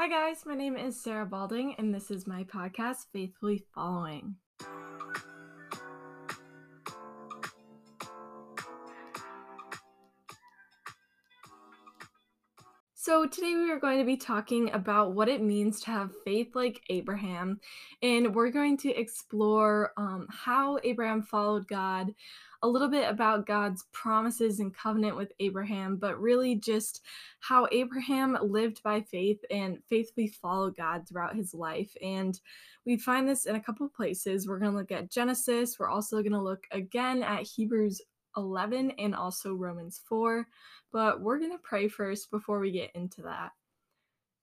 Hi, guys. My name is Sarah Balding, and this is my podcast, Faithfully Following. So, today we are going to be talking about what it means to have faith like Abraham, and we're going to explore um, how Abraham followed God, a little bit about God's promises and covenant with Abraham, but really just how Abraham lived by faith and faithfully followed God throughout his life. And we find this in a couple places. We're going to look at Genesis, we're also going to look again at Hebrews 11 and also Romans 4. But we're going to pray first before we get into that.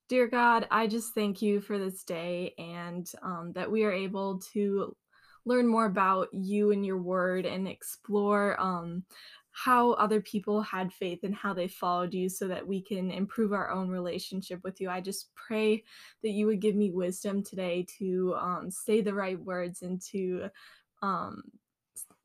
Dear God, I just thank you for this day and um, that we are able to learn more about you and your word and explore um, how other people had faith and how they followed you so that we can improve our own relationship with you. I just pray that you would give me wisdom today to um, say the right words and to um,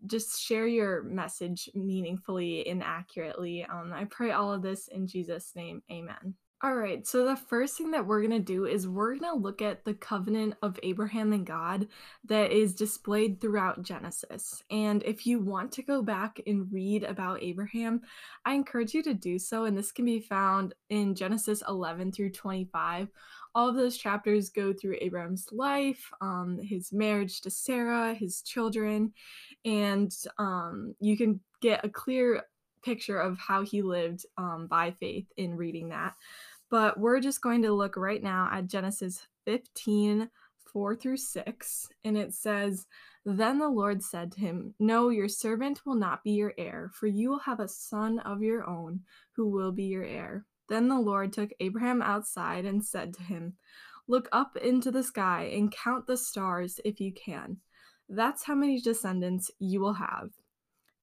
just share your message meaningfully and accurately. Um, I pray all of this in Jesus' name. Amen. All right, so the first thing that we're going to do is we're going to look at the covenant of Abraham and God that is displayed throughout Genesis. And if you want to go back and read about Abraham, I encourage you to do so. And this can be found in Genesis 11 through 25. All of those chapters go through Abraham's life, um, his marriage to Sarah, his children, and um, you can get a clear picture of how he lived um, by faith in reading that. But we're just going to look right now at Genesis 15 4 through 6. And it says, Then the Lord said to him, No, your servant will not be your heir, for you will have a son of your own who will be your heir. Then the Lord took Abraham outside and said to him, Look up into the sky and count the stars if you can. That's how many descendants you will have.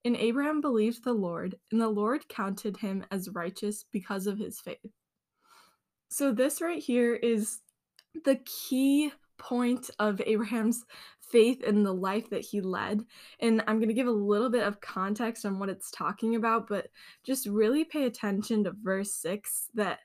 And Abraham believed the Lord, and the Lord counted him as righteous because of his faith. So, this right here is the key point of Abraham's faith in the life that he led. And I'm going to give a little bit of context on what it's talking about, but just really pay attention to verse 6 that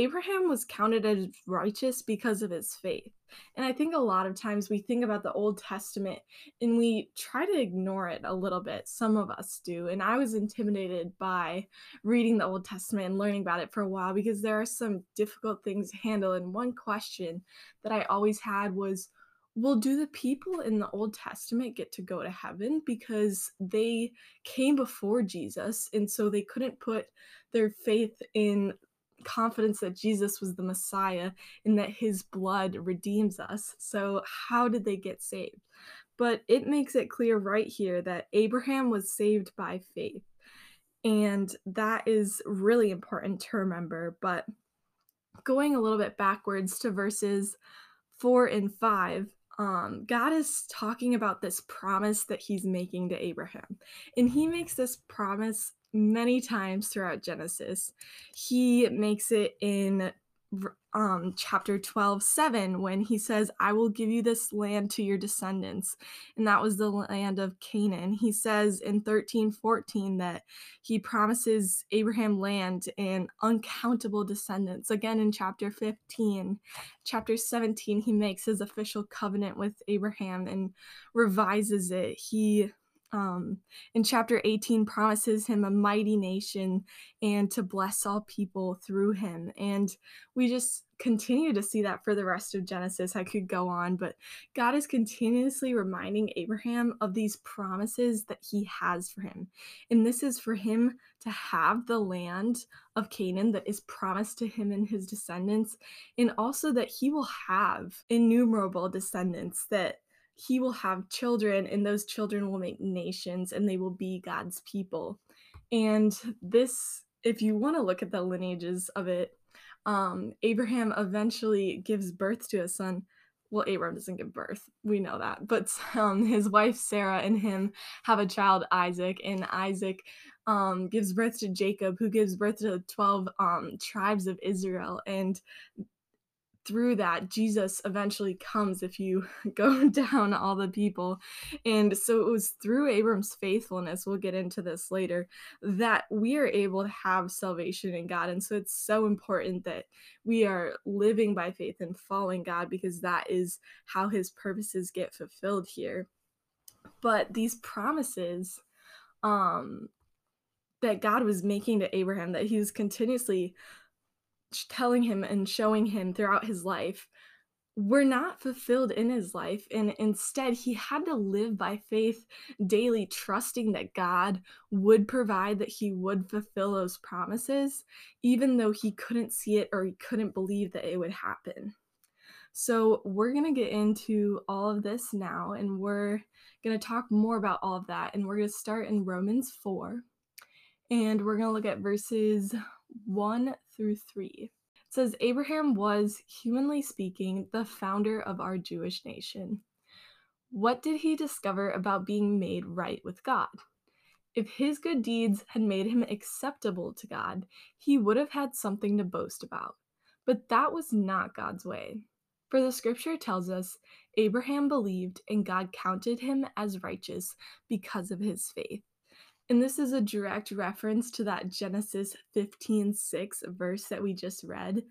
Abraham was counted as righteous because of his faith. And I think a lot of times we think about the Old Testament and we try to ignore it a little bit. Some of us do. And I was intimidated by reading the Old Testament and learning about it for a while because there are some difficult things to handle. And one question that I always had was, well, do the people in the Old Testament get to go to heaven because they came before Jesus and so they couldn't put their faith in confidence that Jesus was the Messiah and that his blood redeems us. So, how did they get saved? But it makes it clear right here that Abraham was saved by faith. And that is really important to remember. But going a little bit backwards to verses four and five, um, God is talking about this promise that he's making to Abraham. And he makes this promise many times throughout Genesis. He makes it in um, chapter 12, 7, when he says, I will give you this land to your descendants. And that was the land of Canaan. He says in 13, 14 that he promises Abraham land and uncountable descendants. Again in chapter 15. Chapter 17, he makes his official covenant with Abraham and revises it. He um, in chapter 18 promises him a mighty nation and to bless all people through him. And we just continue to see that for the rest of genesis i could go on but god is continuously reminding abraham of these promises that he has for him. And this is for him to have the land of canaan that is promised to him and his descendants and also that he will have innumerable descendants that he will have children, and those children will make nations, and they will be God's people. And this, if you want to look at the lineages of it, um, Abraham eventually gives birth to a son. Well, Abraham doesn't give birth, we know that, but um, his wife Sarah and him have a child, Isaac, and Isaac um, gives birth to Jacob, who gives birth to 12 um, tribes of Israel. And through that, Jesus eventually comes if you go down all the people. And so it was through Abram's faithfulness, we'll get into this later, that we are able to have salvation in God. And so it's so important that we are living by faith and following God because that is how his purposes get fulfilled here. But these promises, um, that God was making to Abraham, that he was continuously telling him and showing him throughout his life were not fulfilled in his life. And instead, he had to live by faith daily, trusting that God would provide, that he would fulfill those promises, even though he couldn't see it or he couldn't believe that it would happen. So, we're going to get into all of this now, and we're going to talk more about all of that. And we're going to start in Romans 4, and we're going to look at verses 1 through 3. It says Abraham was, humanly speaking, the founder of our Jewish nation. What did he discover about being made right with God? If his good deeds had made him acceptable to God, he would have had something to boast about. But that was not God's way. For the scripture tells us Abraham believed and God counted him as righteous because of his faith. And this is a direct reference to that Genesis 15 6 verse that we just read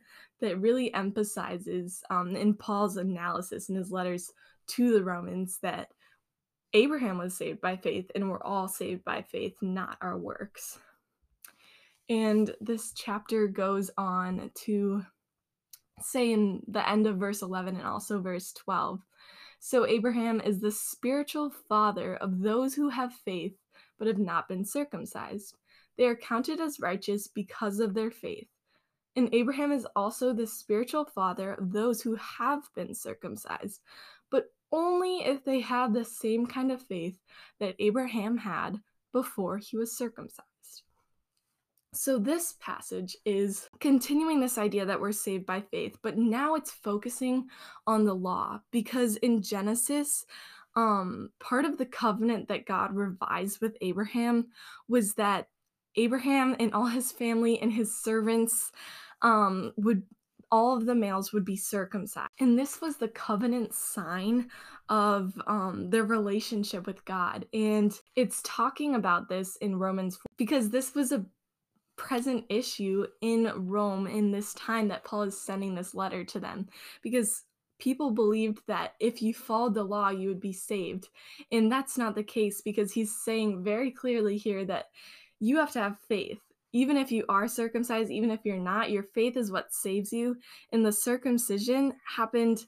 that really emphasizes um, in Paul's analysis in his letters to the Romans that Abraham was saved by faith and we're all saved by faith, not our works. And this chapter goes on to say in the end of verse 11 and also verse 12 so Abraham is the spiritual father of those who have faith but have not been circumcised. They are counted as righteous because of their faith. And Abraham is also the spiritual father of those who have been circumcised, but only if they have the same kind of faith that Abraham had before he was circumcised. So, this passage is continuing this idea that we're saved by faith, but now it's focusing on the law because in Genesis, um, part of the covenant that God revised with Abraham was that Abraham and all his family and his servants um, would all of the males would be circumcised. And this was the covenant sign of um, their relationship with God. And it's talking about this in Romans 4, because this was a present issue in Rome in this time that Paul is sending this letter to them. Because people believed that if you followed the law, you would be saved. And that's not the case because he's saying very clearly here that you have to have faith. Even if you are circumcised, even if you're not, your faith is what saves you. And the circumcision happened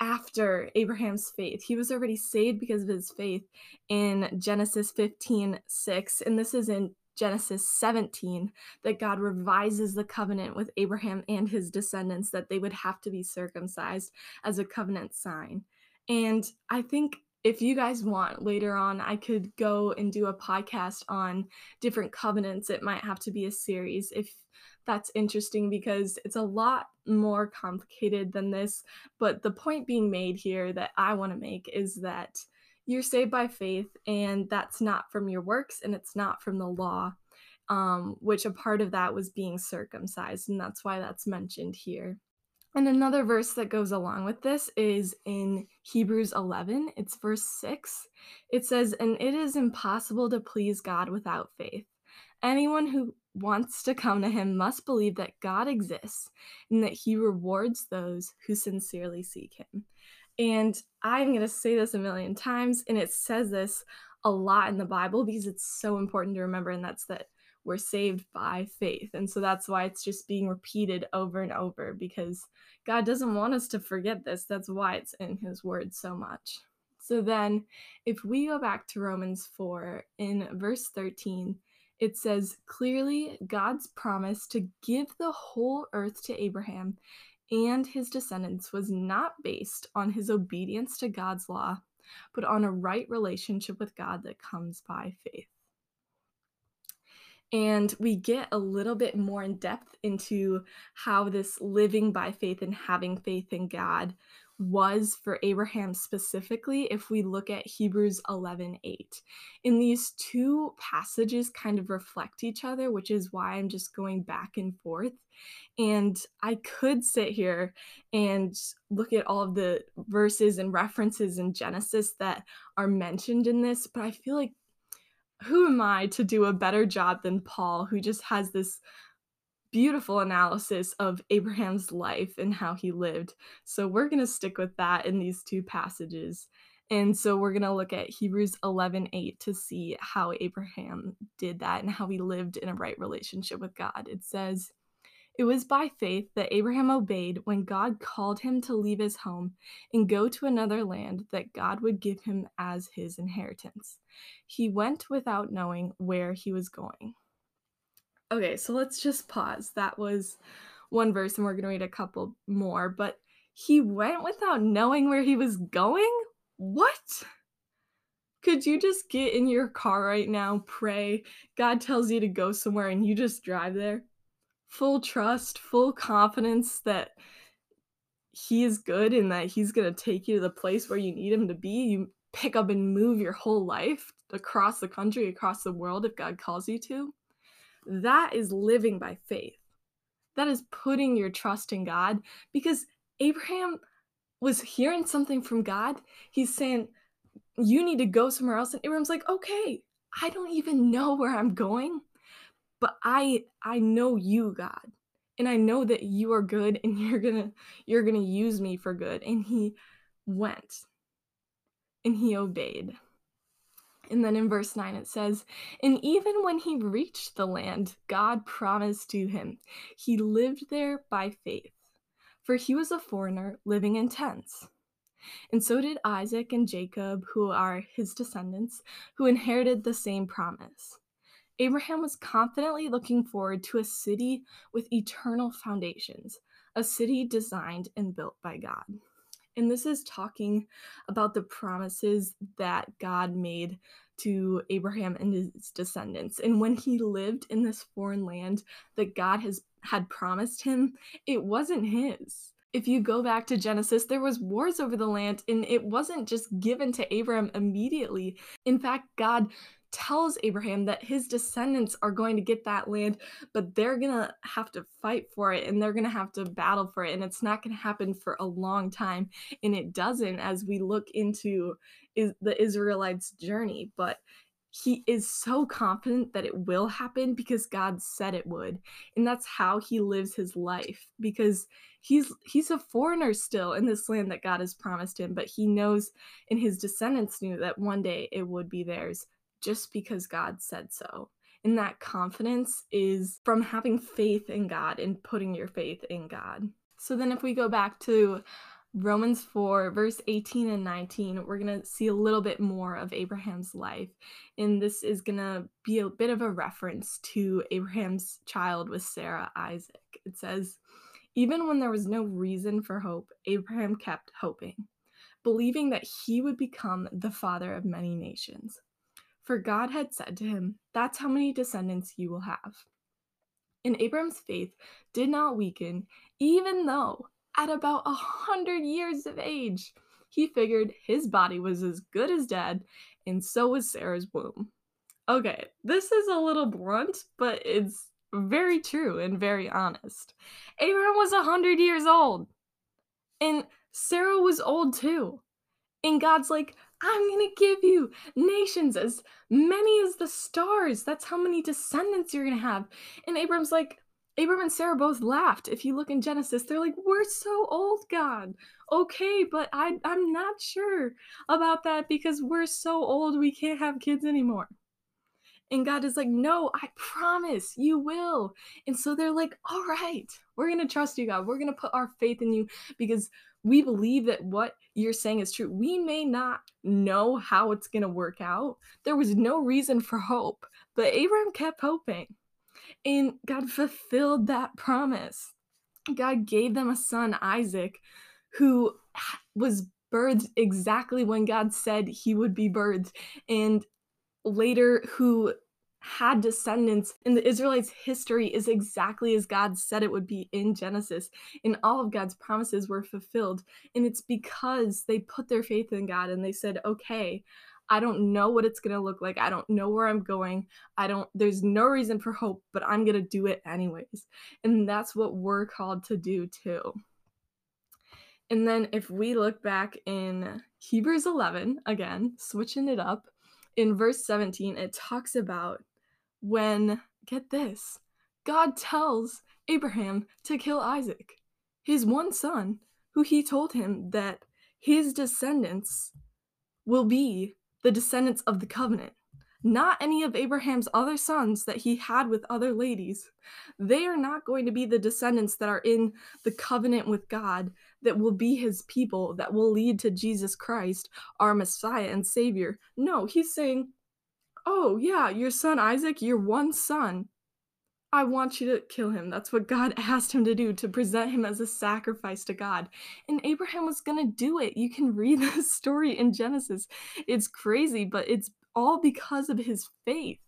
after Abraham's faith. He was already saved because of his faith in Genesis 15 6. And this is in Genesis 17 that God revises the covenant with Abraham and his descendants that they would have to be circumcised as a covenant sign. And I think if you guys want later on, I could go and do a podcast on different covenants. It might have to be a series if that's interesting because it's a lot more complicated than this. But the point being made here that I want to make is that you're saved by faith, and that's not from your works and it's not from the law, um, which a part of that was being circumcised, and that's why that's mentioned here. And another verse that goes along with this is in Hebrews 11, it's verse 6. It says, And it is impossible to please God without faith. Anyone who wants to come to him must believe that God exists and that he rewards those who sincerely seek him. And I'm going to say this a million times, and it says this a lot in the Bible because it's so important to remember, and that's that we're saved by faith. And so that's why it's just being repeated over and over because God doesn't want us to forget this. That's why it's in His Word so much. So then, if we go back to Romans 4 in verse 13, it says, Clearly, God's promise to give the whole earth to Abraham and his descendants was not based on his obedience to God's law, but on a right relationship with God that comes by faith. And we get a little bit more in depth into how this living by faith and having faith in God was for Abraham specifically if we look at Hebrews 11:8. And these two passages kind of reflect each other, which is why I'm just going back and forth. And I could sit here and look at all of the verses and references in Genesis that are mentioned in this, but I feel like who am I to do a better job than Paul, who just has this beautiful analysis of Abraham's life and how he lived. So we're going to stick with that in these two passages. And so we're going to look at Hebrews 11:8 to see how Abraham did that and how he lived in a right relationship with God. It says, "It was by faith that Abraham obeyed when God called him to leave his home and go to another land that God would give him as his inheritance. He went without knowing where he was going." Okay, so let's just pause. That was one verse, and we're going to read a couple more. But he went without knowing where he was going? What? Could you just get in your car right now, pray, God tells you to go somewhere, and you just drive there? Full trust, full confidence that he is good and that he's going to take you to the place where you need him to be. You pick up and move your whole life across the country, across the world if God calls you to. That is living by faith. That is putting your trust in God because Abraham was hearing something from God. He's saying, You need to go somewhere else. And Abraham's like, Okay, I don't even know where I'm going, but I I know you, God. And I know that you are good and you're gonna you're gonna use me for good. And he went and he obeyed. And then in verse 9 it says, And even when he reached the land God promised to him, he lived there by faith, for he was a foreigner living in tents. And so did Isaac and Jacob, who are his descendants, who inherited the same promise. Abraham was confidently looking forward to a city with eternal foundations, a city designed and built by God. And this is talking about the promises that God made to Abraham and his descendants. And when he lived in this foreign land that God has had promised him, it wasn't his. If you go back to Genesis, there was wars over the land and it wasn't just given to Abraham immediately. In fact, God tells Abraham that his descendants are going to get that land, but they're going to have to fight for it and they're going to have to battle for it. And it's not going to happen for a long time. And it doesn't as we look into is the Israelites' journey. But he is so confident that it will happen because God said it would. And that's how he lives his life because he's he's a foreigner still in this land that God has promised him, but he knows and his descendants knew that one day it would be theirs just because God said so. And that confidence is from having faith in God and putting your faith in God. So then, if we go back to Romans 4, verse 18 and 19, we're going to see a little bit more of Abraham's life. And this is going to be a bit of a reference to Abraham's child with Sarah, Isaac. It says, Even when there was no reason for hope, Abraham kept hoping, believing that he would become the father of many nations. For God had said to him, That's how many descendants you will have. And Abram's faith did not weaken, even though at about a hundred years of age, he figured his body was as good as dead, and so was Sarah's womb. Okay, this is a little blunt, but it's very true and very honest. Abram was a hundred years old, and Sarah was old too. And God's like, I'm going to give you nations as many as the stars. That's how many descendants you're going to have. And Abram's like, Abram and Sarah both laughed. If you look in Genesis, they're like, We're so old, God. Okay, but I, I'm not sure about that because we're so old we can't have kids anymore. And God is like, No, I promise you will. And so they're like, All right, we're going to trust you, God. We're going to put our faith in you because we believe that what you're saying is true. We may not know how it's going to work out. There was no reason for hope, but Abraham kept hoping. And God fulfilled that promise. God gave them a son, Isaac, who was birthed exactly when God said he would be birthed, and later who had descendants in the Israelites' history is exactly as God said it would be in Genesis. And all of God's promises were fulfilled. And it's because they put their faith in God and they said, okay, I don't know what it's going to look like. I don't know where I'm going. I don't, there's no reason for hope, but I'm going to do it anyways. And that's what we're called to do too. And then if we look back in Hebrews 11, again, switching it up, in verse 17, it talks about when, get this, God tells Abraham to kill Isaac, his one son, who he told him that his descendants will be the descendants of the covenant, not any of Abraham's other sons that he had with other ladies. They are not going to be the descendants that are in the covenant with God, that will be his people, that will lead to Jesus Christ, our Messiah and Savior. No, he's saying, Oh, yeah, your son Isaac, your one son. I want you to kill him. That's what God asked him to do, to present him as a sacrifice to God. And Abraham was going to do it. You can read the story in Genesis. It's crazy, but it's all because of his faith.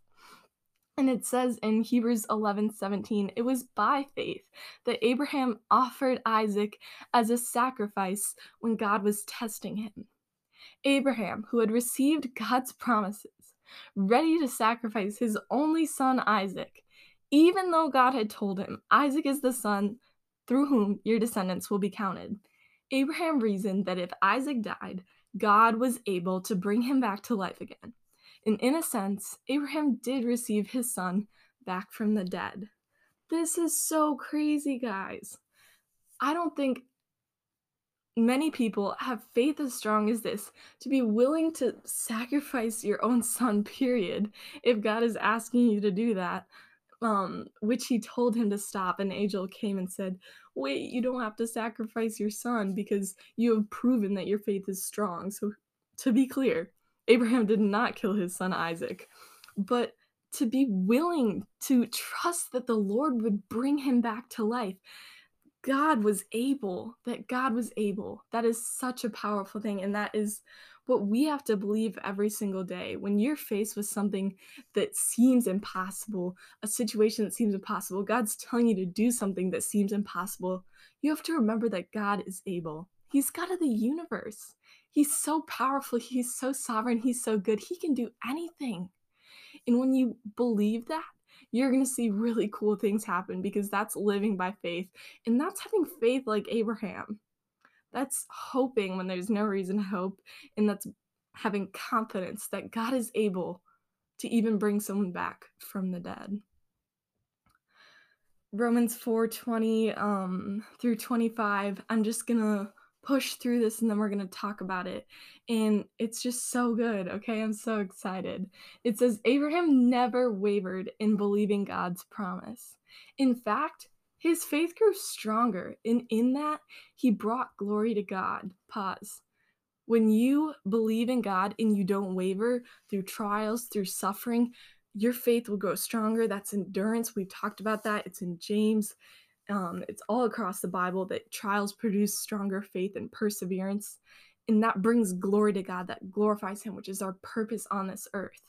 And it says in Hebrews 11 17, it was by faith that Abraham offered Isaac as a sacrifice when God was testing him. Abraham, who had received God's promises, ready to sacrifice his only son Isaac, even though God had told him, Isaac is the son through whom your descendants will be counted. Abraham reasoned that if Isaac died, God was able to bring him back to life again. And in a sense, Abraham did receive his son back from the dead. This is so crazy, guys. I don't think many people have faith as strong as this to be willing to sacrifice your own son period if god is asking you to do that um which he told him to stop an angel came and said wait you don't have to sacrifice your son because you have proven that your faith is strong. So to be clear abraham did not kill his son isaac but to be willing to trust that the lord would bring him back to life God was able, that God was able. That is such a powerful thing. And that is what we have to believe every single day. When you're faced with something that seems impossible, a situation that seems impossible, God's telling you to do something that seems impossible, you have to remember that God is able. He's God of the universe. He's so powerful. He's so sovereign. He's so good. He can do anything. And when you believe that, you're going to see really cool things happen because that's living by faith. And that's having faith like Abraham. That's hoping when there's no reason to hope. And that's having confidence that God is able to even bring someone back from the dead. Romans 4:20 um through 25. I'm just going to push through this and then we're going to talk about it. And it's just so good. Okay. I'm so excited. It says Abraham never wavered in believing God's promise. In fact, his faith grew stronger, and in that, he brought glory to God. Pause. When you believe in God and you don't waver through trials, through suffering, your faith will grow stronger. That's endurance. We've talked about that. It's in James. Um, it's all across the Bible that trials produce stronger faith and perseverance. And that brings glory to God, that glorifies Him, which is our purpose on this earth.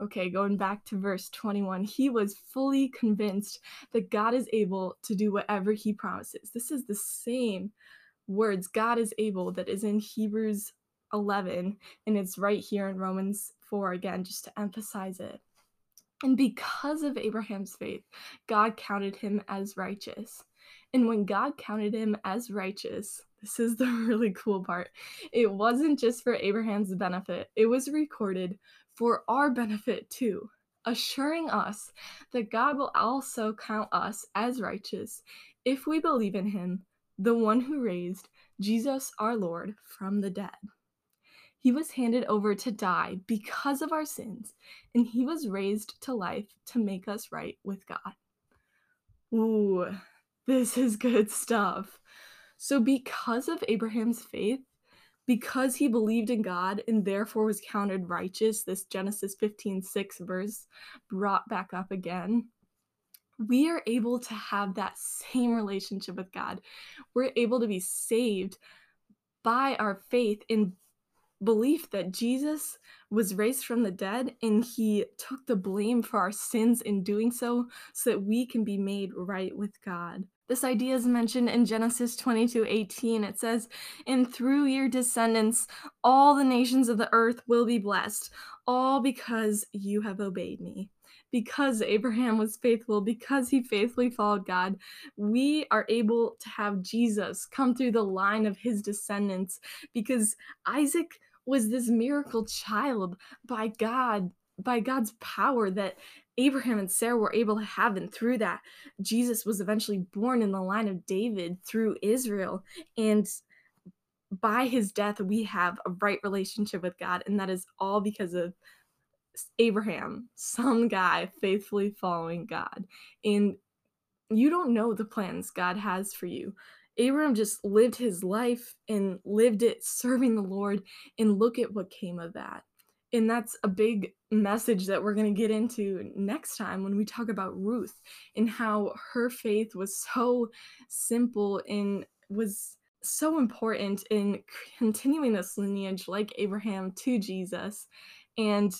Okay, going back to verse 21, he was fully convinced that God is able to do whatever he promises. This is the same words, God is able, that is in Hebrews 11, and it's right here in Romans 4 again, just to emphasize it. And because of Abraham's faith, God counted him as righteous. And when God counted him as righteous, this is the really cool part. It wasn't just for Abraham's benefit, it was recorded for our benefit too, assuring us that God will also count us as righteous if we believe in him, the one who raised Jesus our Lord from the dead. He was handed over to die because of our sins, and he was raised to life to make us right with God. Ooh, this is good stuff. So, because of Abraham's faith, because he believed in God and therefore was counted righteous, this Genesis 15 6 verse brought back up again, we are able to have that same relationship with God. We're able to be saved by our faith in belief that Jesus was raised from the dead and he took the blame for our sins in doing so so that we can be made right with God. This idea is mentioned in Genesis 22 18. It says, And through your descendants, all the nations of the earth will be blessed, all because you have obeyed me. Because Abraham was faithful, because he faithfully followed God, we are able to have Jesus come through the line of his descendants. Because Isaac was this miracle child by God, by God's power that Abraham and Sarah were able to have. And through that, Jesus was eventually born in the line of David through Israel. And by his death, we have a right relationship with God. And that is all because of Abraham, some guy faithfully following God. And you don't know the plans God has for you. Abraham just lived his life and lived it serving the Lord, and look at what came of that. And that's a big message that we're going to get into next time when we talk about Ruth and how her faith was so simple and was so important in continuing this lineage like Abraham to Jesus. And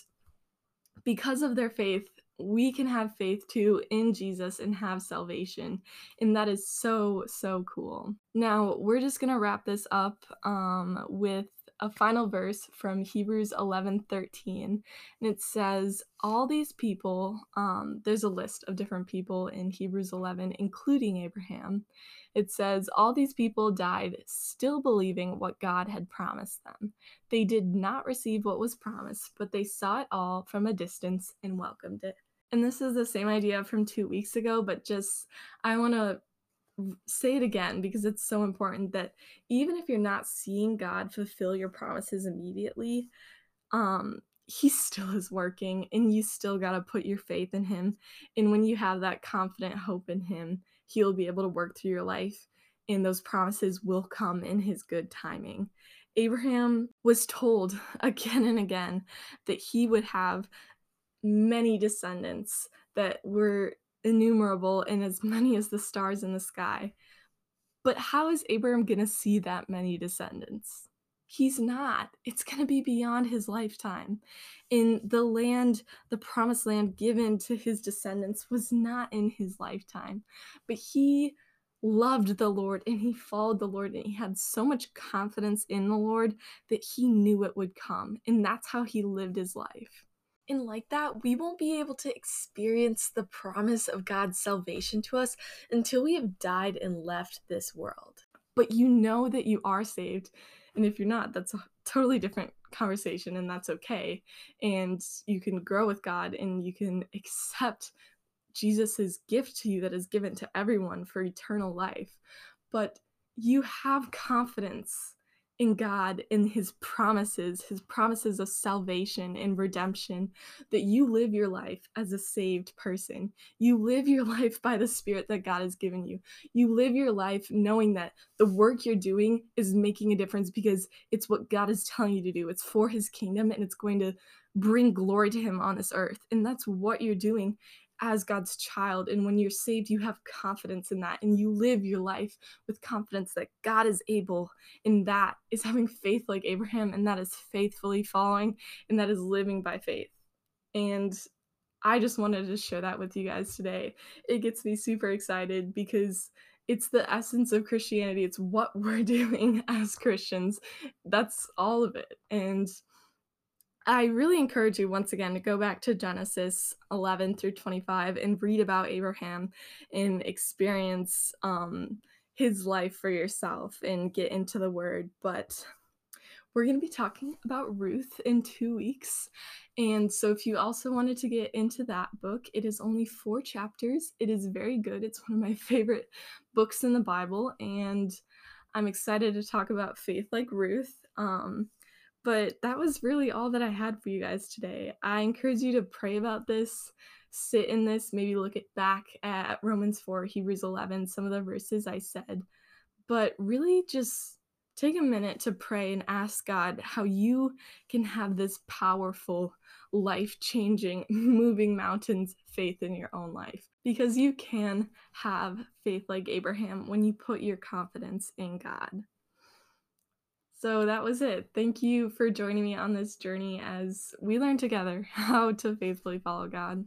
because of their faith, we can have faith too in Jesus and have salvation. And that is so, so cool. Now, we're just going to wrap this up um, with a final verse from Hebrews 11 13. And it says, All these people, um, there's a list of different people in Hebrews 11, including Abraham. It says, All these people died still believing what God had promised them. They did not receive what was promised, but they saw it all from a distance and welcomed it. And this is the same idea from two weeks ago, but just I want to say it again because it's so important that even if you're not seeing God fulfill your promises immediately, um, he still is working and you still got to put your faith in him. And when you have that confident hope in him, he'll be able to work through your life and those promises will come in his good timing. Abraham was told again and again that he would have many descendants that were innumerable and as many as the stars in the sky. But how is Abraham going to see that many descendants? He's not. It's going to be beyond his lifetime. In the land, the promised land given to his descendants was not in his lifetime. But he loved the Lord and he followed the Lord and he had so much confidence in the Lord that he knew it would come. And that's how he lived his life. And like that, we won't be able to experience the promise of God's salvation to us until we have died and left this world. But you know that you are saved. And if you're not, that's a totally different conversation, and that's okay. And you can grow with God and you can accept Jesus' gift to you that is given to everyone for eternal life. But you have confidence in God in his promises, his promises of salvation and redemption, that you live your life as a saved person. You live your life by the Spirit that God has given you. You live your life knowing that the work you're doing is making a difference because it's what God is telling you to do. It's for his kingdom and it's going to bring glory to him on this earth. And that's what you're doing as God's child. And when you're saved, you have confidence in that and you live your life with confidence that God is able. And that is having faith like Abraham, and that is faithfully following, and that is living by faith. And I just wanted to share that with you guys today. It gets me super excited because it's the essence of Christianity. It's what we're doing as Christians. That's all of it. And I really encourage you once again to go back to Genesis 11 through 25 and read about Abraham and experience um, his life for yourself and get into the word. But we're going to be talking about Ruth in two weeks. And so, if you also wanted to get into that book, it is only four chapters. It is very good. It's one of my favorite books in the Bible. And I'm excited to talk about faith like Ruth. Um, but that was really all that I had for you guys today. I encourage you to pray about this, sit in this, maybe look it back at Romans 4, Hebrews 11, some of the verses I said, but really just take a minute to pray and ask God how you can have this powerful, life changing, moving mountains faith in your own life. Because you can have faith like Abraham when you put your confidence in God. So that was it. Thank you for joining me on this journey as we learn together how to faithfully follow God.